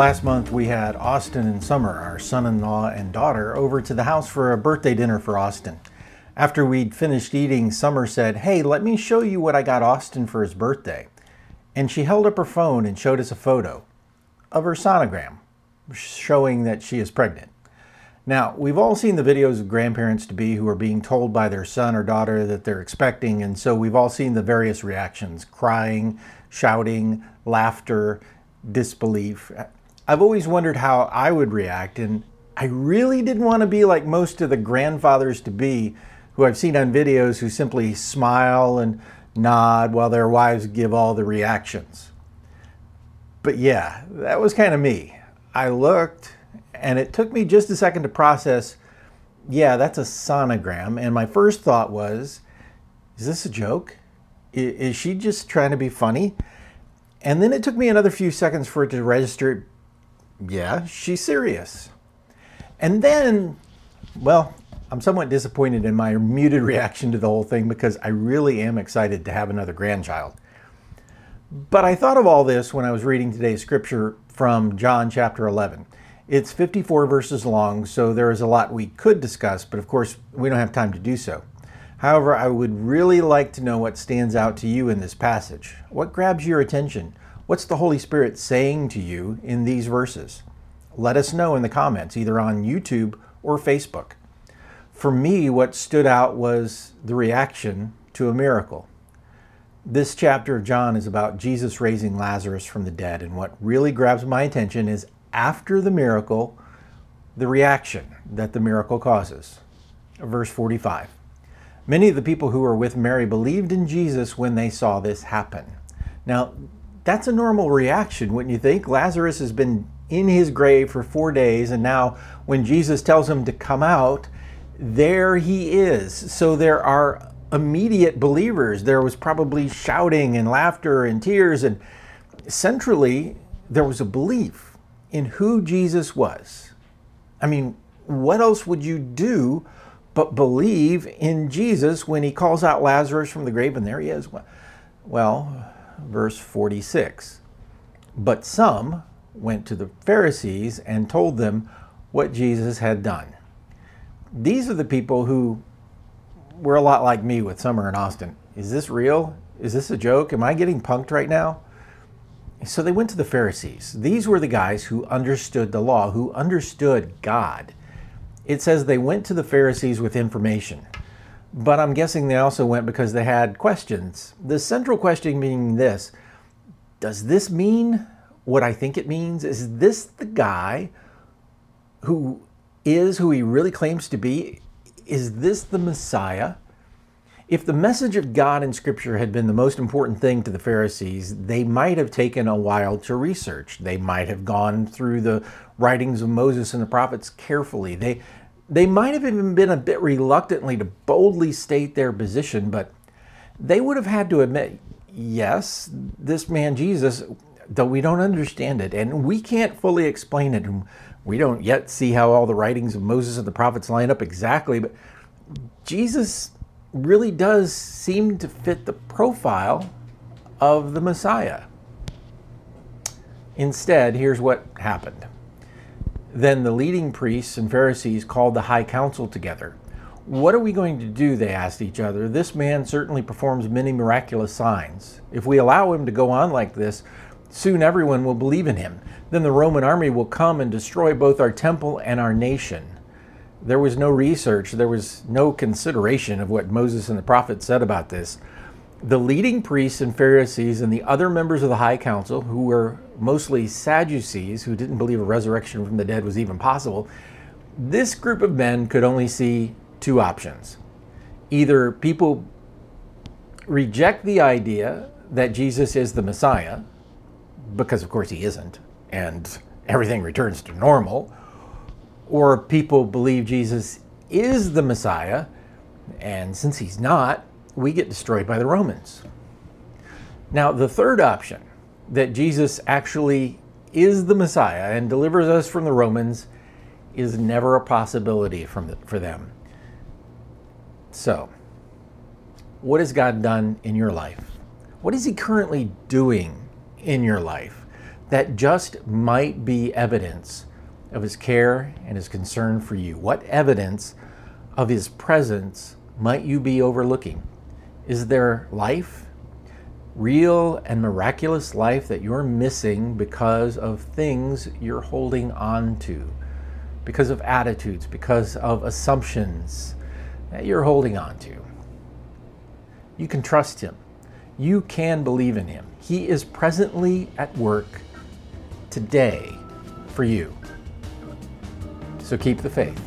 Last month, we had Austin and Summer, our son in law and daughter, over to the house for a birthday dinner for Austin. After we'd finished eating, Summer said, Hey, let me show you what I got Austin for his birthday. And she held up her phone and showed us a photo of her sonogram showing that she is pregnant. Now, we've all seen the videos of grandparents to be who are being told by their son or daughter that they're expecting, and so we've all seen the various reactions crying, shouting, laughter, disbelief. I've always wondered how I would react, and I really didn't want to be like most of the grandfathers to be who I've seen on videos who simply smile and nod while their wives give all the reactions. But yeah, that was kind of me. I looked, and it took me just a second to process yeah, that's a sonogram. And my first thought was, is this a joke? Is she just trying to be funny? And then it took me another few seconds for it to register, yeah, she's serious. And then, well, I'm somewhat disappointed in my muted reaction to the whole thing because I really am excited to have another grandchild. But I thought of all this when I was reading today's scripture from John chapter 11. It's 54 verses long, so there is a lot we could discuss, but of course, we don't have time to do so. However, I would really like to know what stands out to you in this passage. What grabs your attention? What's the Holy Spirit saying to you in these verses? Let us know in the comments, either on YouTube or Facebook. For me, what stood out was the reaction to a miracle. This chapter of John is about Jesus raising Lazarus from the dead, and what really grabs my attention is after the miracle, the reaction that the miracle causes. Verse 45. Many of the people who were with Mary believed in Jesus when they saw this happen. Now, that's a normal reaction, wouldn't you think? Lazarus has been in his grave for four days, and now when Jesus tells him to come out, there he is. So there are immediate believers. There was probably shouting and laughter and tears, and centrally, there was a belief in who Jesus was. I mean, what else would you do but believe in Jesus when he calls out Lazarus from the grave and there he is? Well, verse 46. But some went to the Pharisees and told them what Jesus had done. These are the people who were a lot like me with Summer and Austin. Is this real? Is this a joke? Am I getting punked right now? So they went to the Pharisees. These were the guys who understood the law, who understood God. It says they went to the Pharisees with information. But I'm guessing they also went because they had questions. The central question being this Does this mean what I think it means? Is this the guy who is who he really claims to be? Is this the Messiah? If the message of God in Scripture had been the most important thing to the Pharisees, they might have taken a while to research. They might have gone through the writings of Moses and the prophets carefully. They, they might have even been a bit reluctantly to boldly state their position, but they would have had to admit yes, this man Jesus, though we don't understand it and we can't fully explain it, and we don't yet see how all the writings of Moses and the prophets line up exactly, but Jesus really does seem to fit the profile of the Messiah. Instead, here's what happened. Then the leading priests and Pharisees called the high council together. What are we going to do? They asked each other. This man certainly performs many miraculous signs. If we allow him to go on like this, soon everyone will believe in him. Then the Roman army will come and destroy both our temple and our nation there was no research, there was no consideration of what Moses and the prophets said about this. The leading priests and Pharisees and the other members of the high council, who were mostly Sadducees, who didn't believe a resurrection from the dead was even possible, this group of men could only see two options. Either people reject the idea that Jesus is the Messiah, because of course he isn't, and everything returns to normal, or people believe Jesus is the Messiah, and since he's not, we get destroyed by the Romans. Now, the third option, that Jesus actually is the Messiah and delivers us from the Romans, is never a possibility the, for them. So, what has God done in your life? What is He currently doing in your life? that just might be evidence of his care and his concern for you? What evidence of his presence might you be overlooking? Is there life, real and miraculous life that you're missing because of things you're holding on to, because of attitudes, because of assumptions that you're holding on to? You can trust him. You can believe in him. He is presently at work today for you. So keep the faith.